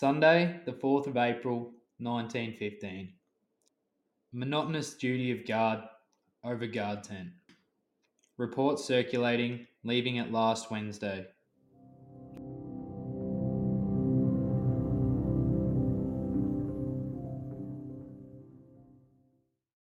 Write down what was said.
Sunday, the 4th of April, 1915. Monotonous duty of guard over guard tent. Report circulating, leaving at last Wednesday.